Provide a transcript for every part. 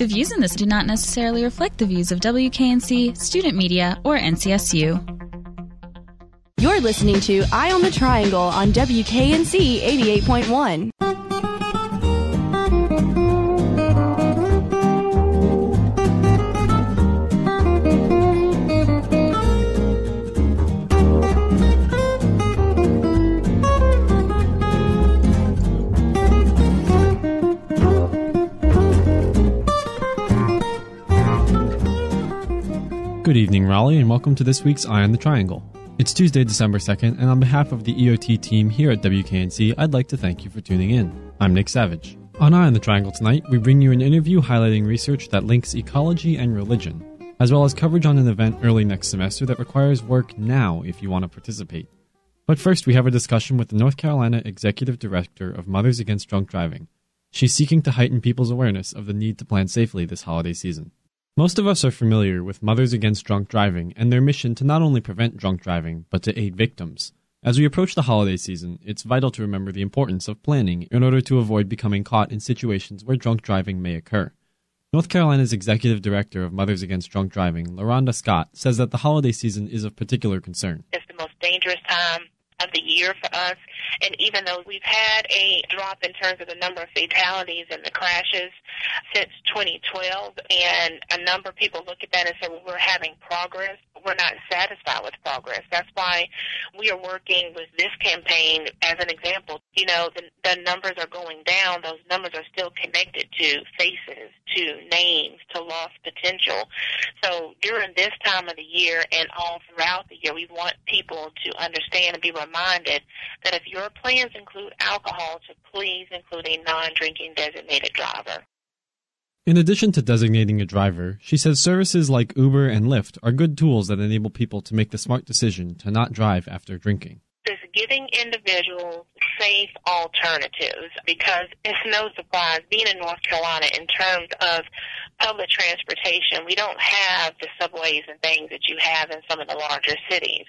The views in this do not necessarily reflect the views of WKNC, student media, or NCSU. You're listening to Eye on the Triangle on WKNC 88.1. Good evening, Raleigh, and welcome to this week's Eye on the Triangle. It's Tuesday, December 2nd, and on behalf of the EOT team here at WKNC, I'd like to thank you for tuning in. I'm Nick Savage. On Eye on the Triangle tonight, we bring you an interview highlighting research that links ecology and religion, as well as coverage on an event early next semester that requires work now if you want to participate. But first, we have a discussion with the North Carolina Executive Director of Mothers Against Drunk Driving. She's seeking to heighten people's awareness of the need to plan safely this holiday season. Most of us are familiar with Mothers Against Drunk Driving and their mission to not only prevent drunk driving, but to aid victims. As we approach the holiday season, it's vital to remember the importance of planning in order to avoid becoming caught in situations where drunk driving may occur. North Carolina's Executive Director of Mothers Against Drunk Driving, LaRonda Scott, says that the holiday season is of particular concern. It's the most dangerous time of the year for us. And even though we've had a drop in terms of the number of fatalities and the crashes since 2012, and a number of people look at that and say, well, we're having progress. We're not satisfied with progress. That's why we are working with this campaign as an example. You know, the, the numbers are going down. Those numbers are still connected to faces, to names, to lost potential. So during this time of the year and all throughout the year, we want people to understand and be reminded that if your plans include alcohol, to please include a non-drinking designated driver. In addition to designating a driver, she says services like Uber and Lyft are good tools that enable people to make the smart decision to not drive after drinking. Is giving individuals safe alternatives because it's no surprise being in North Carolina in terms of public transportation, we don't have the subways and things that you have in some of the larger cities.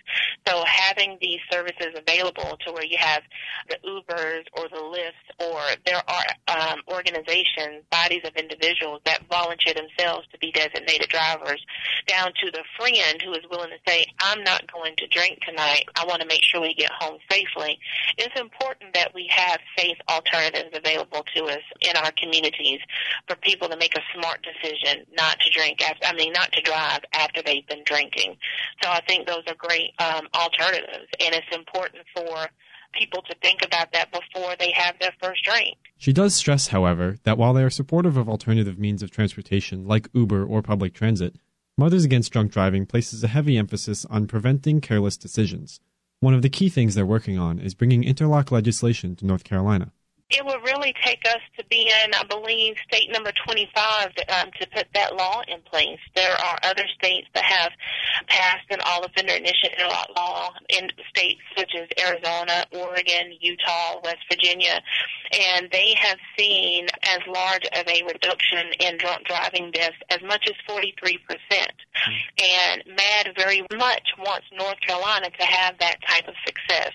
So having these services available to where you have the Ubers or the Lyfts or there are um, organizations, bodies of individuals that volunteer themselves to be designated drivers down to the friend who is willing to say, I'm not going to drink tonight. I want to make sure we get home safely. It's important that we have safe alternatives available to us in our communities for people to make a smart decision not to drink after, I mean, not to drive after they've been drinking. So I think those are great um, alternatives, and it's important for people to think about that before they have their first drink. She does stress, however, that while they are supportive of alternative means of transportation like Uber or public transit, Mothers Against Drunk Driving places a heavy emphasis on preventing careless decisions. One of the key things they're working on is bringing interlock legislation to North Carolina. It would really take us to be in, I believe, state number 25 to, um, to put that law in place. There are other states that have passed an all-offender initiative law in states such as Arizona, Oregon, Utah, West Virginia, and they have seen as large of a reduction in drunk driving deaths as much as 43%. And MADD very much wants North Carolina to have that type of success.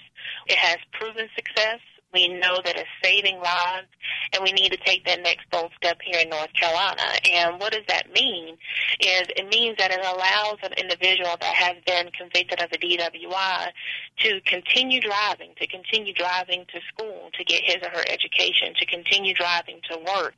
It has proven success. We know that it's saving lives, and we need to take that next bold step here in North Carolina. And what does that mean? Is it means that it allows an individual that has been convicted of a DWI to continue driving, to continue driving to school, to get his or her education, to continue driving to work,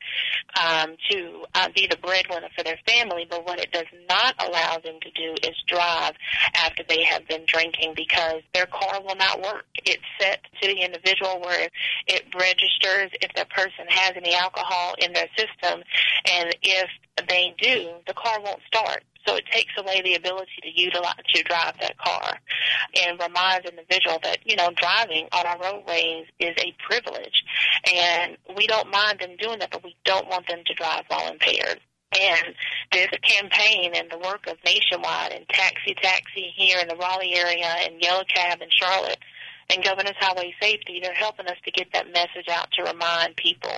um, to uh, be the breadwinner for their family. But what it does not allow them to do is drive after they have been drinking because their car will not work. It's set to the individual where it registers if the person has any alcohol in their system, and if they do, the car won't start. So it takes away the ability to utilize to drive that car, and reminds the individual that you know driving on our roadways is a privilege, and we don't mind them doing that, but we don't want them to drive while impaired. And a campaign and the work of Nationwide and Taxi Taxi here in the Raleigh area and Yellow Cab in Charlotte and Governor's Highway Safety, they're helping us to get that message out to remind people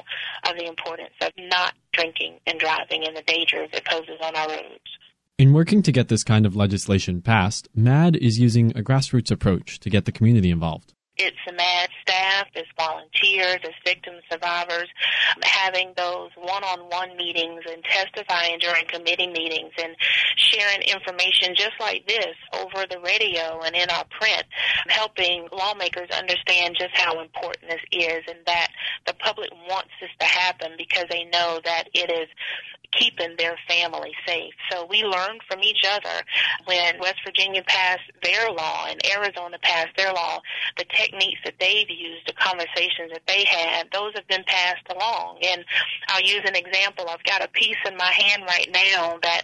of the importance of not drinking and driving and the dangers it poses on our roads. In working to get this kind of legislation passed, MADD is using a grassroots approach to get the community involved. It's the MADD staff, it's volunteers, it's victim survivors, having those one-on-one meetings and testifying during committee meetings and sharing information just like this over the radio and in our print, helping lawmakers understand just how important this is and that the public wants this to happen because they know that it is keeping their family safe. So we learned from each other when West Virginia passed their law and Arizona passed their law, the techniques that they've used, the conversations that they had, those have been passed along. And I'll use an example. I've got a piece in my hand right now that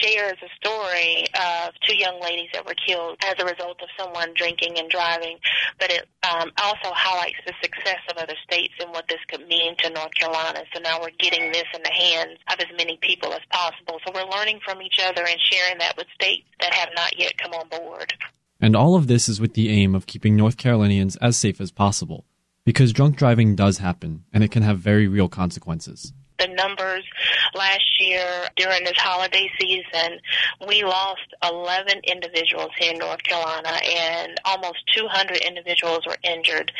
shares a story of two young ladies that were killed as a result of someone drinking and driving, but it um, also highlights the success of other states and what this could mean to North Carolina. So now we're getting this in the hands of as many people as possible. So we're learning from each other and sharing that with states that have not yet come on board. And all of this is with the aim of keeping North Carolinians as safe as possible. Because drunk driving does happen, and it can have very real consequences the numbers last year during this holiday season, we lost 11 individuals here in North Carolina and almost 200 individuals were injured.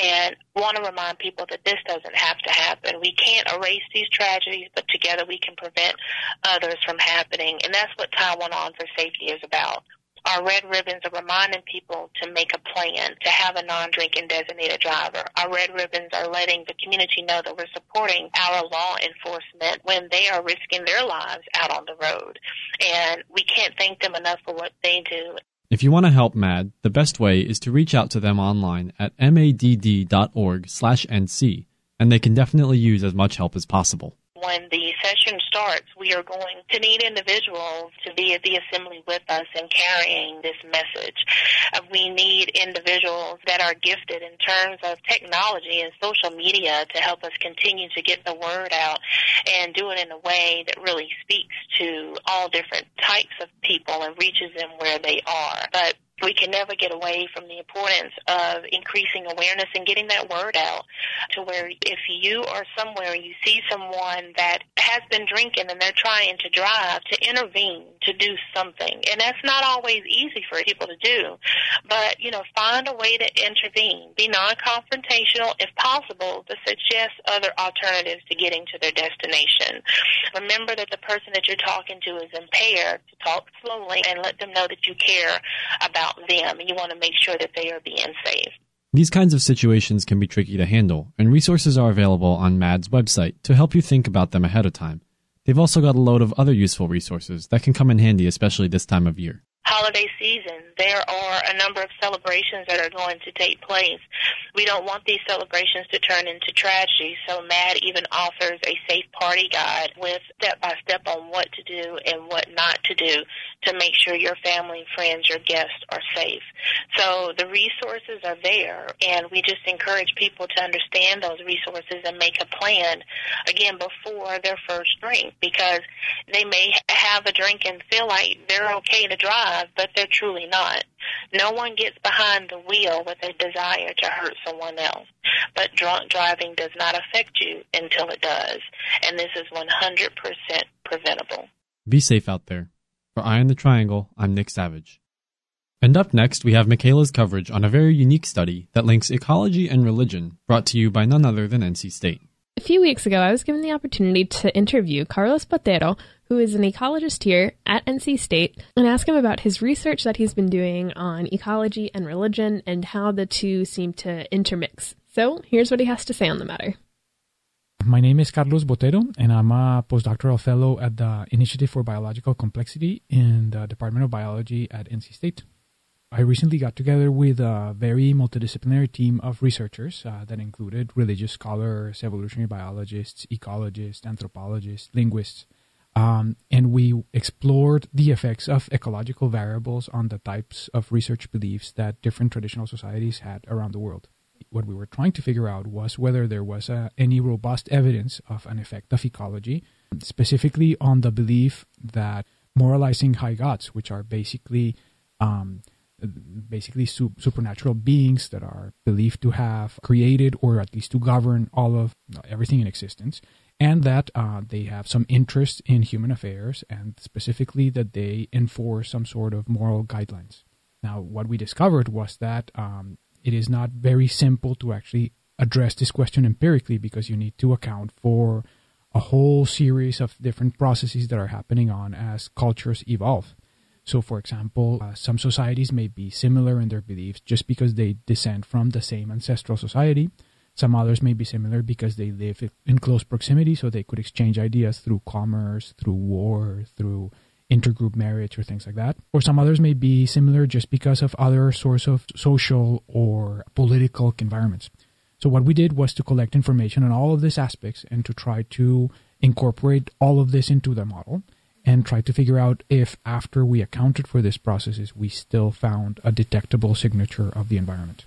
And want to remind people that this doesn't have to happen. We can't erase these tragedies, but together we can prevent others from happening. And that's what Tie One On for Safety is about. Our red ribbons are reminding people to make a plan to have a non-drinking designated driver. Our red ribbons are letting the community know that we're supporting our law enforcement when they are risking their lives out on the road. And we can't thank them enough for what they do. If you want to help MADD, the best way is to reach out to them online at madd.org slash nc, and they can definitely use as much help as possible when the session starts, we are going to need individuals to be at the assembly with us and carrying this message. Uh, we need individuals that are gifted in terms of technology and social media to help us continue to get the word out and do it in a way that really speaks to all different types of people and reaches them where they are. But we can never get away from the importance of increasing awareness and getting that word out to where if you are somewhere you see someone that has been drinking and they're trying to drive to intervene to do something. And that's not always easy for people to do. But you know find a way to intervene. Be non-confrontational. If possible to suggest other alternatives to getting to their destination. Remember that the person that you're talking to is impaired. Talk slowly and let them know that you care about about them, and you want to make sure that they are being safe. These kinds of situations can be tricky to handle, and resources are available on MADD's website to help you think about them ahead of time. They've also got a load of other useful resources that can come in handy, especially this time of year holiday season, there are a number of celebrations that are going to take place. We don't want these celebrations to turn into tragedy, so MAD even offers a safe party guide with step by step on what to do and what not to do to make sure your family, friends, your guests are safe. So the resources are there, and we just encourage people to understand those resources and make a plan, again, before their first drink, because they may have a drink and feel like they're okay to drive but they're truly not. No one gets behind the wheel with a desire to hurt someone else. But drunk driving does not affect you until it does. And this is 100% preventable. Be safe out there. For Eye on the Triangle, I'm Nick Savage. And up next, we have Michaela's coverage on a very unique study that links ecology and religion, brought to you by none other than NC State. A few weeks ago, I was given the opportunity to interview Carlos Botero, who is an ecologist here at NC State, and ask him about his research that he's been doing on ecology and religion and how the two seem to intermix. So, here's what he has to say on the matter. My name is Carlos Botero, and I'm a postdoctoral fellow at the Initiative for Biological Complexity in the Department of Biology at NC State. I recently got together with a very multidisciplinary team of researchers uh, that included religious scholars, evolutionary biologists, ecologists, anthropologists, linguists, um, and we explored the effects of ecological variables on the types of research beliefs that different traditional societies had around the world. What we were trying to figure out was whether there was uh, any robust evidence of an effect of ecology, specifically on the belief that moralizing high gods, which are basically um, basically su- supernatural beings that are believed to have created or at least to govern all of everything in existence and that uh, they have some interest in human affairs and specifically that they enforce some sort of moral guidelines. Now what we discovered was that um, it is not very simple to actually address this question empirically because you need to account for a whole series of different processes that are happening on as cultures evolve. So, for example, uh, some societies may be similar in their beliefs just because they descend from the same ancestral society. Some others may be similar because they live in close proximity, so they could exchange ideas through commerce, through war, through intergroup marriage, or things like that. Or some others may be similar just because of other sorts of social or political environments. So what we did was to collect information on all of these aspects and to try to incorporate all of this into the model and try to figure out if after we accounted for these processes, we still found a detectable signature of the environment.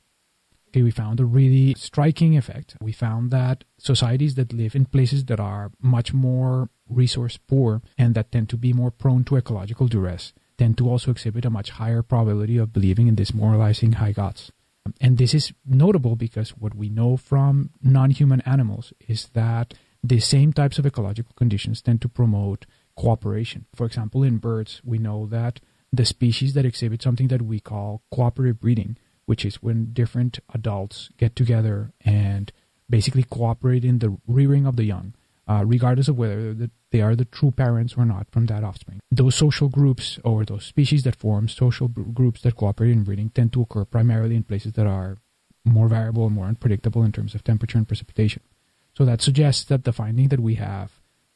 Okay, we found a really striking effect. We found that societies that live in places that are much more resource poor and that tend to be more prone to ecological duress tend to also exhibit a much higher probability of believing in these moralizing high gods. And this is notable because what we know from non human animals is that the same types of ecological conditions tend to promote cooperation. For example, in birds, we know that the species that exhibit something that we call cooperative breeding, which is when different adults get together and basically cooperate in the rearing of the young, uh, regardless of whether they are the true parents or not from that offspring. Those social groups or those species that form social groups that cooperate in breeding tend to occur primarily in places that are more variable and more unpredictable in terms of temperature and precipitation. So that suggests that the finding that we have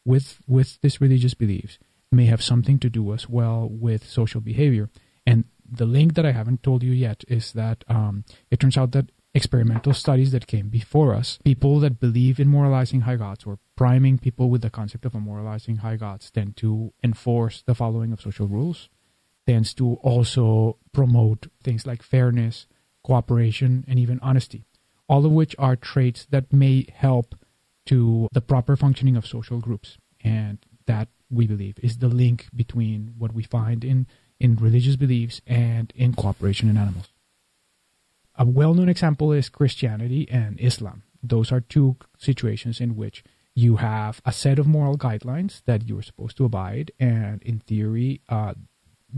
with with this religious beliefs may have something to do as well with social behavior. And the link that I haven't told you yet is that um, it turns out that experimental studies that came before us, people that believe in moralizing high gods or priming people with the concept of a moralizing high gods tend to enforce the following of social rules, tends to also promote things like fairness, cooperation, and even honesty, all of which are traits that may help to the proper functioning of social groups. And that, we believe, is the link between what we find in, in religious beliefs and in cooperation in animals. A well known example is Christianity and Islam. Those are two situations in which you have a set of moral guidelines that you're supposed to abide, and in theory, uh,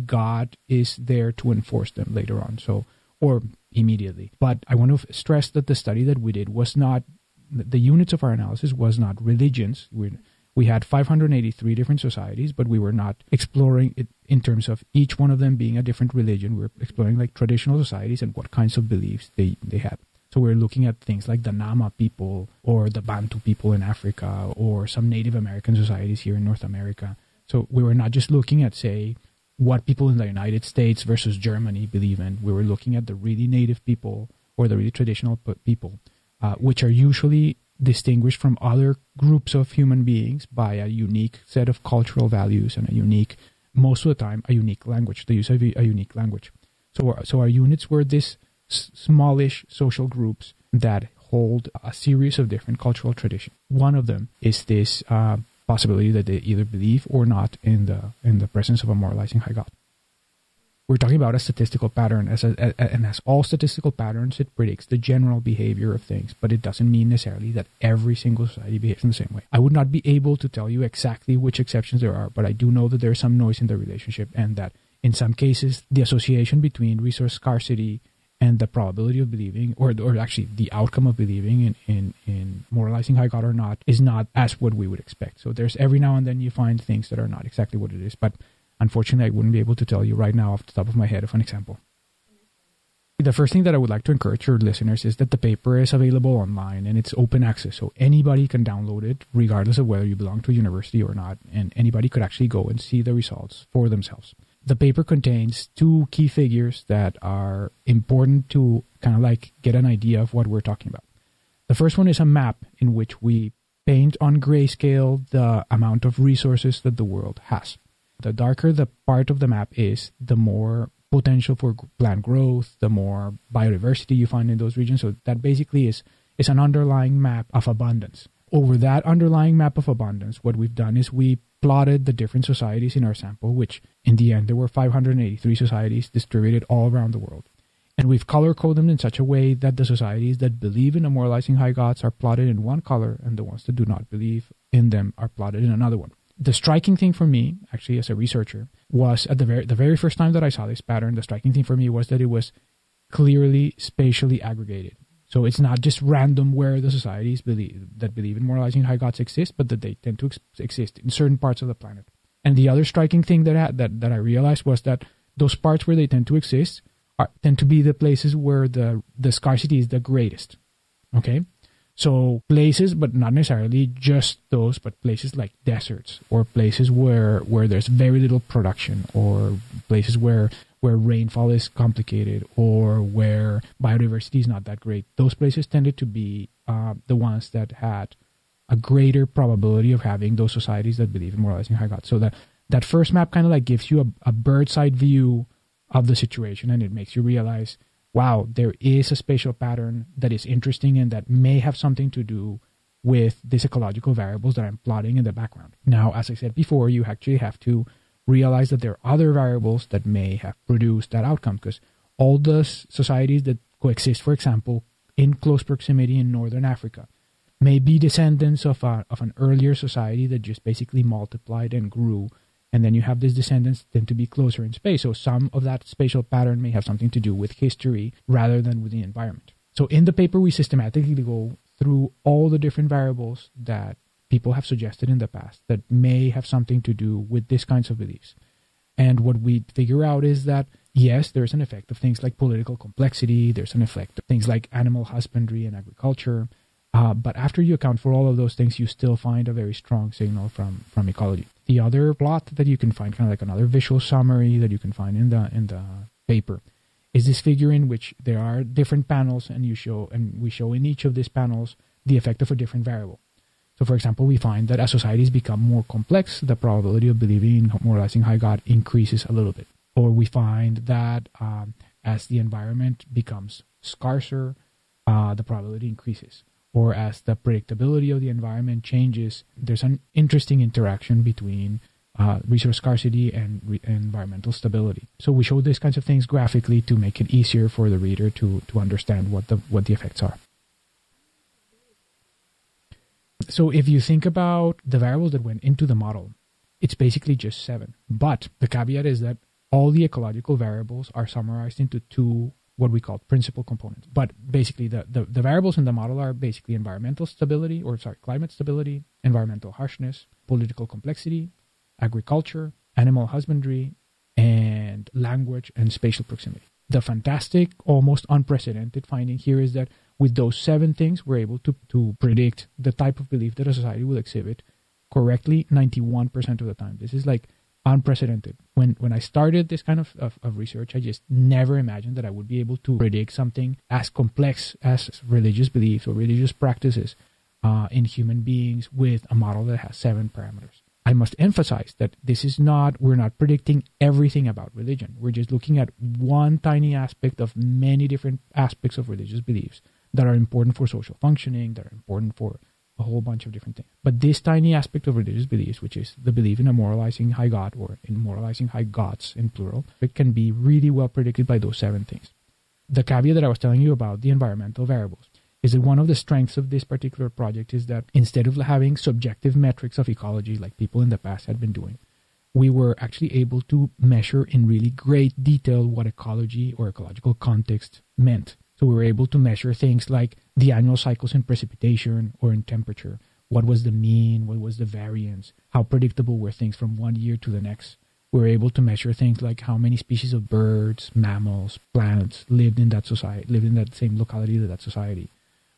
God is there to enforce them later on. So, or immediately. But I want to stress that the study that we did was not the units of our analysis was not religions. We're, we had 583 different societies, but we were not exploring it in terms of each one of them being a different religion. We were exploring like traditional societies and what kinds of beliefs they, they had. So we are looking at things like the Nama people or the Bantu people in Africa or some Native American societies here in North America. So we were not just looking at, say, what people in the United States versus Germany believe in. We were looking at the really native people or the really traditional people, uh, which are usually distinguished from other groups of human beings by a unique set of cultural values and a unique, most of the time, a unique language, the use of a unique language. So, so our units were these smallish social groups that hold a series of different cultural traditions. One of them is this uh, possibility that they either believe or not in the in the presence of a moralizing high god we're talking about a statistical pattern as a, a, and as all statistical patterns it predicts the general behavior of things but it doesn't mean necessarily that every single society behaves in the same way. I would not be able to tell you exactly which exceptions there are but i do know that there's some noise in the relationship and that in some cases the association between resource scarcity and the probability of believing or, or actually the outcome of believing in, in, in moralizing high god or not is not as what we would expect. So there's every now and then you find things that are not exactly what it is but Unfortunately, I wouldn't be able to tell you right now off the top of my head of an example. The first thing that I would like to encourage your listeners is that the paper is available online and it's open access, so anybody can download it, regardless of whether you belong to a university or not, and anybody could actually go and see the results for themselves. The paper contains two key figures that are important to kind of like get an idea of what we're talking about. The first one is a map in which we paint on grayscale the amount of resources that the world has. The darker the part of the map is, the more potential for plant growth, the more biodiversity you find in those regions. So that basically is is an underlying map of abundance. Over that underlying map of abundance, what we've done is we plotted the different societies in our sample, which in the end there were 583 societies distributed all around the world. And we've color coded them in such a way that the societies that believe in the moralizing high gods are plotted in one color, and the ones that do not believe in them are plotted in another one the striking thing for me, actually, as a researcher, was at the very the very first time that I saw this pattern. The striking thing for me was that it was clearly spatially aggregated. So it's not just random where the societies believe that believe in moralizing high gods exist, but that they tend to ex- exist in certain parts of the planet. And the other striking thing that I, that that I realized was that those parts where they tend to exist are, tend to be the places where the the scarcity is the greatest. Okay, so places, but not necessarily just those, but places like deserts or places where where there's very little production, or places where where rainfall is complicated or where biodiversity is not that great. Those places tended to be uh, the ones that had a greater probability of having those societies that believe in moralizing high God. So that that first map kind of like gives you a, a bird's eye view of the situation, and it makes you realize wow, there is a spatial pattern that is interesting and that may have something to do with these ecological variables that I'm plotting in the background. Now, as I said before, you actually have to realize that there are other variables that may have produced that outcome because all the societies that coexist, for example, in close proximity in northern Africa, may be descendants of, a, of an earlier society that just basically multiplied and grew and then you have these descendants tend to be closer in space. So some of that spatial pattern may have something to do with history rather than with the environment. So in the paper, we systematically go through all the different variables that people have suggested in the past that may have something to do with these kinds of beliefs. And what we figure out is that yes, there's an effect of things like political complexity, there's an effect of things like animal husbandry and agriculture. Uh, but after you account for all of those things, you still find a very strong signal from, from ecology the other plot that you can find, kind of like another visual summary that you can find in the in the paper, is this figure in which there are different panels, and you show and we show in each of these panels the effect of a different variable. So, for example, we find that as societies become more complex, the probability of believing in moralizing high God increases a little bit. Or we find that um, as the environment becomes scarcer, uh, the probability increases or as the predictability of the environment changes, there's an interesting interaction between uh, resource scarcity and re- environmental stability. So we show these kinds of things graphically to make it easier for the reader to, to understand what the what the effects are. So if you think about the variables that went into the model, it's basically just seven. But the caveat is that all the ecological variables are summarized into two what we call principal components. But basically, the, the, the, variables in the model are basically environmental stability, or sorry, climate stability, environmental harshness, political complexity, agriculture, animal husbandry, and language and spatial proximity. The fantastic, almost unprecedented finding here is that with those seven things, we're able to, to predict the type of belief that a society will exhibit correctly 91% of the time. This is like unprecedented. When when I started this kind of, of, of, research, I just never imagined that I would be able to predict something as complex as religious beliefs or religious practices uh, in human beings with a model that has seven parameters. I must emphasize that this is not, we're not predicting everything about religion. We're just looking at one tiny aspect of many different aspects of religious beliefs that are important for social functioning, that are important for a whole bunch of different things. But this tiny aspect of religious beliefs, which is the belief in a moralizing high God or in moralizing high gods in plural, it can be really well predicted by those seven things. The caveat that I was telling you about the environmental variables is that one of the strengths of this particular project is that instead of having subjective metrics of ecology like people in the past had been doing, we were actually able to measure in really great detail what ecology or ecological context meant. So we were able to measure things like the annual cycles in precipitation or in temperature. What was the mean? What was the variance? How predictable were things from one year to the next? We were able to measure things like how many species of birds, mammals, plants lived in that society, lived in that same locality of that society.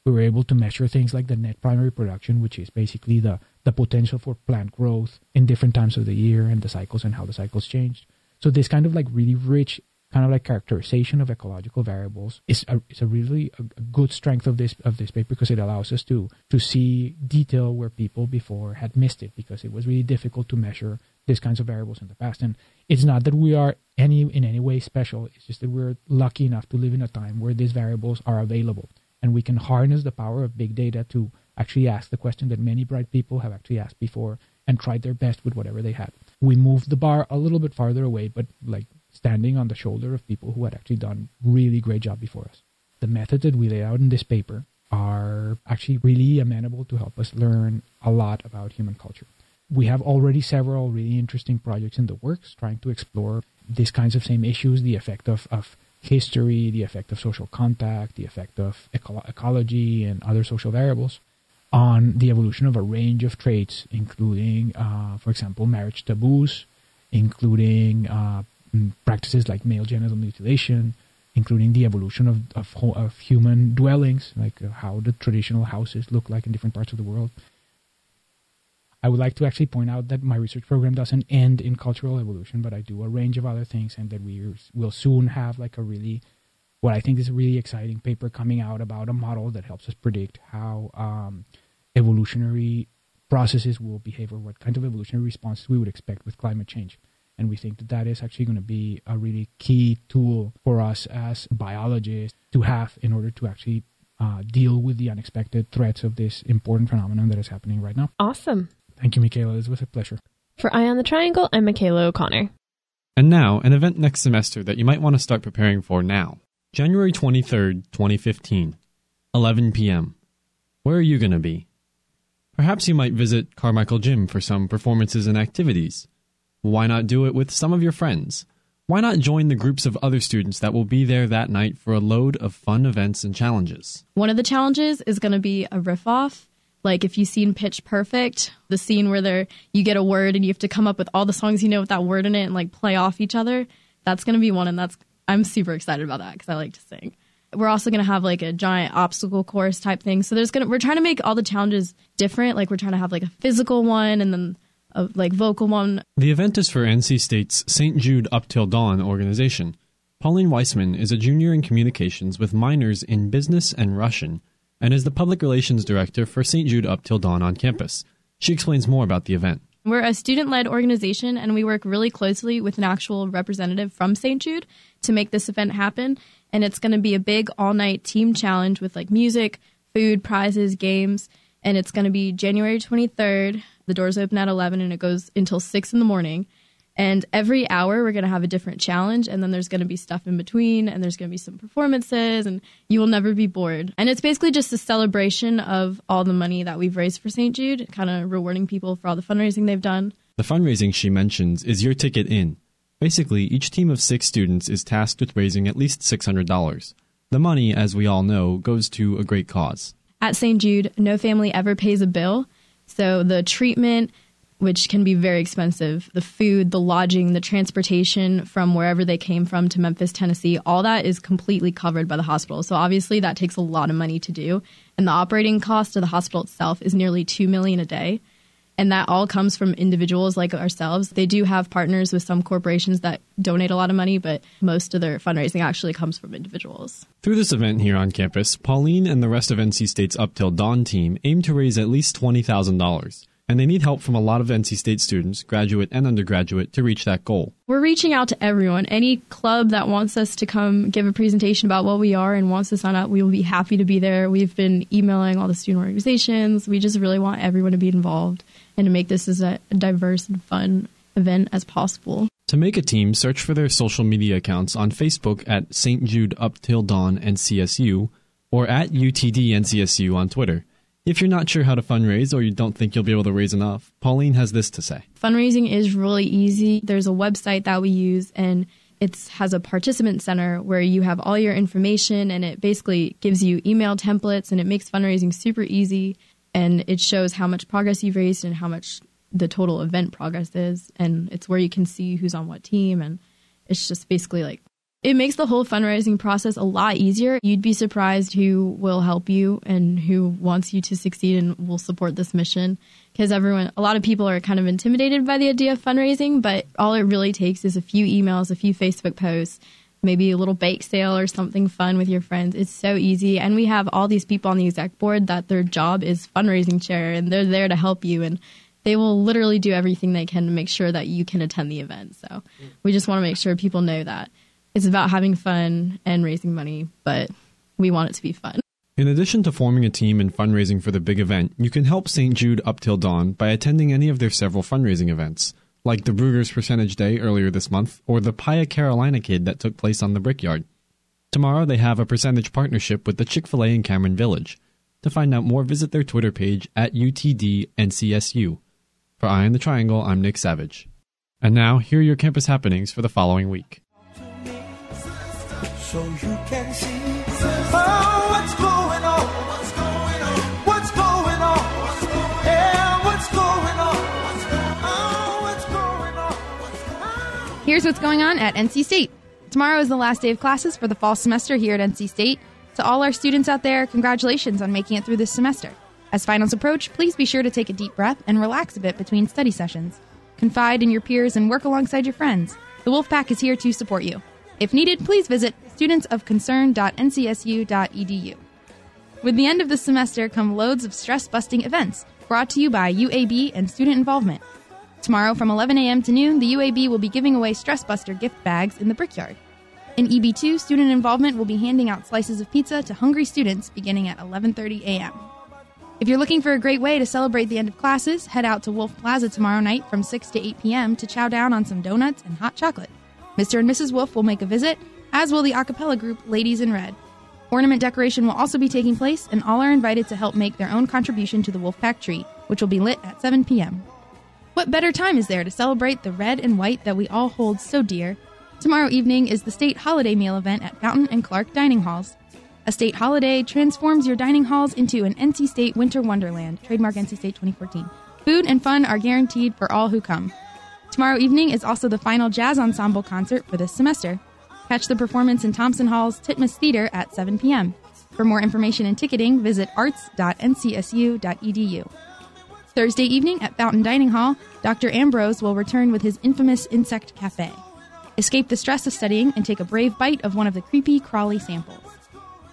We were able to measure things like the net primary production, which is basically the, the potential for plant growth in different times of the year and the cycles and how the cycles changed. So this kind of like really rich kind of like characterization of ecological variables is a, is a really a, a, good strength of this of this paper because it allows us to to see detail where people before had missed it because it was really difficult to measure these kinds of variables in the past. And it's not that we are any in any way special. It's just that we're lucky enough to live in a time where these variables are available and we can harness the power of big data to actually ask the question that many bright people have actually asked before and tried their best with whatever they had. We moved the bar a little bit farther away but like standing on the shoulder of people who had actually done really great job before us. The methods that we lay out in this paper are actually really amenable to help us learn a lot about human culture. We have already several really interesting projects in the works trying to explore these kinds of same issues, the effect of, of history, the effect of social contact, the effect of eco- ecology and other social variables on the evolution of a range of traits, including, uh, for example, marriage taboos, including uh, practices like male genital mutilation, including the evolution of, of, of human dwellings, like uh, how the traditional houses look like in different parts of the world. I would like to actually point out that my research program doesn't end in cultural evolution, but I do a range of other things, and that we will soon have like a really, what I think is a really exciting paper coming out about a model that helps us predict how um, evolutionary processes will behave or what kind of evolutionary responses we would expect with climate change. And we think that that is actually going to be a really key tool for us as biologists to have in order to actually uh, deal with the unexpected threats of this important phenomenon that is happening right now. Awesome. Thank you, Michaela. It was a pleasure. For Eye on the Triangle, I'm Michaela O'Connor. And now, an event next semester that you might want to start preparing for now. January 23rd, 2015, 11 p.m. Where are you going to be? Perhaps you might visit Carmichael Gym for some performances and activities. Why not do it with some of your friends? Why not join the groups of other students that will be there that night for a load of fun events and challenges? One of the challenges is going to be a riff off. Like if you've seen Pitch Perfect, the scene where there you get a word and you have to come up with all the songs you know with that word in it and like play off each other. That's going to be one, and that's I'm super excited about that because I like to sing. We're also going to have like a giant obstacle course type thing. So there's going to we're trying to make all the challenges different. Like we're trying to have like a physical one and then a like vocal one. The event is for NC State's St. Jude Up Till Dawn organization. Pauline Weissman is a junior in communications with minors in business and Russian and is the public relations director for St. Jude Up Till Dawn on campus. She explains more about the event. We're a student led organization and we work really closely with an actual representative from St. Jude to make this event happen. And it's going to be a big all night team challenge with like music, food, prizes, games. And it's going to be January 23rd. The doors open at 11 and it goes until 6 in the morning. And every hour, we're going to have a different challenge. And then there's going to be stuff in between, and there's going to be some performances, and you will never be bored. And it's basically just a celebration of all the money that we've raised for St. Jude, kind of rewarding people for all the fundraising they've done. The fundraising she mentions is your ticket in. Basically, each team of six students is tasked with raising at least $600. The money, as we all know, goes to a great cause. At St. Jude, no family ever pays a bill. So the treatment, which can be very expensive. The food, the lodging, the transportation from wherever they came from to Memphis, Tennessee, all that is completely covered by the hospital. So obviously that takes a lot of money to do. And the operating cost of the hospital itself is nearly 2 million a day. And that all comes from individuals like ourselves. They do have partners with some corporations that donate a lot of money, but most of their fundraising actually comes from individuals. Through this event here on campus, Pauline and the rest of NC State's Up Till Dawn team aim to raise at least $20,000 and they need help from a lot of NC State students, graduate and undergraduate, to reach that goal. We're reaching out to everyone. Any club that wants us to come give a presentation about what we are and wants to sign up, we will be happy to be there. We've been emailing all the student organizations. We just really want everyone to be involved and to make this as a diverse and fun event as possible. To make a team, search for their social media accounts on Facebook at St. Jude Up Till Dawn NCSU or at UTD NCSU on Twitter. If you're not sure how to fundraise or you don't think you'll be able to raise enough, Pauline has this to say. Fundraising is really easy. There's a website that we use and it has a participant center where you have all your information and it basically gives you email templates and it makes fundraising super easy and it shows how much progress you've raised and how much the total event progress is and it's where you can see who's on what team and it's just basically like it makes the whole fundraising process a lot easier. You'd be surprised who will help you and who wants you to succeed and will support this mission. Because everyone, a lot of people are kind of intimidated by the idea of fundraising, but all it really takes is a few emails, a few Facebook posts, maybe a little bake sale or something fun with your friends. It's so easy. And we have all these people on the exec board that their job is fundraising chair and they're there to help you. And they will literally do everything they can to make sure that you can attend the event. So we just want to make sure people know that it's about having fun and raising money, but we want it to be fun. In addition to forming a team and fundraising for the big event, you can help St. Jude Up Till Dawn by attending any of their several fundraising events, like the Bruegger's Percentage Day earlier this month or the Pia Carolina Kid that took place on the Brickyard. Tomorrow they have a percentage partnership with the Chick fil A in Cameron Village. To find out more, visit their Twitter page at UTDNCSU. For Eye on the Triangle, I'm Nick Savage. And now, here are your campus happenings for the following week. so Here's what's going on at NC State. Tomorrow is the last day of classes for the fall semester here at NC State. To all our students out there, congratulations on making it through this semester. As finals approach, please be sure to take a deep breath and relax a bit between study sessions. Confide in your peers and work alongside your friends. The Wolfpack is here to support you. If needed, please visit studentsofconcern.ncsu.edu. With the end of the semester come loads of stress busting events brought to you by UAB and student involvement. Tomorrow from 11 a.m. to noon, the UAB will be giving away Stress Buster gift bags in the Brickyard. In EB2, student involvement will be handing out slices of pizza to hungry students beginning at 11:30 a.m. If you're looking for a great way to celebrate the end of classes, head out to Wolf Plaza tomorrow night from 6 to 8 p.m. to chow down on some donuts and hot chocolate. Mr. and Mrs. Wolf will make a visit, as will the a cappella group Ladies in Red. Ornament decoration will also be taking place, and all are invited to help make their own contribution to the Wolf Wolfpack tree, which will be lit at 7 p.m. What better time is there to celebrate the red and white that we all hold so dear? Tomorrow evening is the state holiday meal event at Fountain and Clark Dining Halls. A state holiday transforms your dining halls into an NC State winter wonderland. Trademark NC State 2014. Food and fun are guaranteed for all who come. Tomorrow evening is also the final jazz ensemble concert for this semester. Catch the performance in Thompson Hall's Titmus Theater at 7 p.m. For more information and ticketing, visit arts.ncsu.edu. Thursday evening at Fountain Dining Hall, Dr. Ambrose will return with his infamous insect cafe. Escape the stress of studying and take a brave bite of one of the creepy, crawly samples.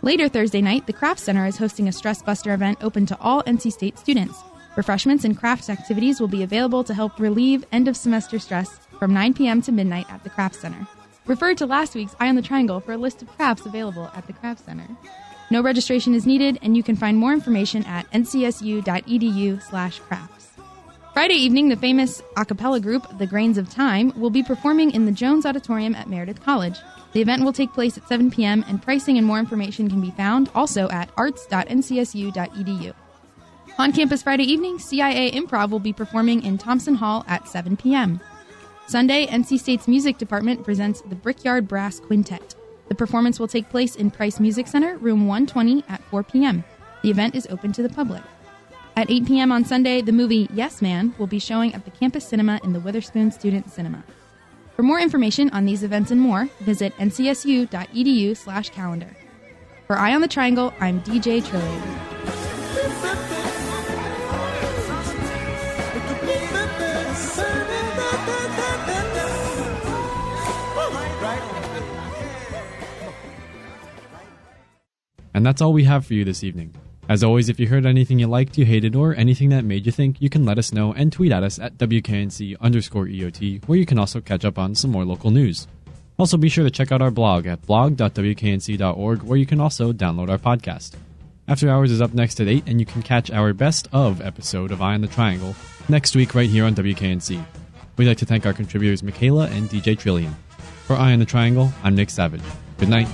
Later Thursday night, the Craft Center is hosting a Stress Buster event open to all NC State students. Refreshments and crafts activities will be available to help relieve end of semester stress from 9 p.m. to midnight at the Craft Center. Refer to last week's Eye on the Triangle for a list of crafts available at the Craft Center. No registration is needed, and you can find more information at ncsu.edu/crafts. Friday evening, the famous a cappella group, The Grains of Time, will be performing in the Jones Auditorium at Meredith College. The event will take place at 7 p.m., and pricing and more information can be found also at arts.ncsu.edu. On campus Friday evening, CIA Improv will be performing in Thompson Hall at 7 p.m. Sunday, NC State's music department presents the Brickyard Brass Quintet. The performance will take place in Price Music Center, room 120 at 4 p.m. The event is open to the public. At 8 p.m. on Sunday, the movie Yes Man will be showing at the campus cinema in the Witherspoon Student Cinema. For more information on these events and more, visit ncsu.edu/calendar. For Eye on the Triangle, I'm DJ Trillian. And that's all we have for you this evening. As always, if you heard anything you liked, you hated, or anything that made you think, you can let us know and tweet at us at WKNC underscore EOT, where you can also catch up on some more local news. Also, be sure to check out our blog at blog.wknc.org, where you can also download our podcast. After Hours is up next at 8, and you can catch our best of episode of Eye on the Triangle next week right here on WKNC. We'd like to thank our contributors Michaela and DJ Trillian. For Eye on the Triangle, I'm Nick Savage. Good night.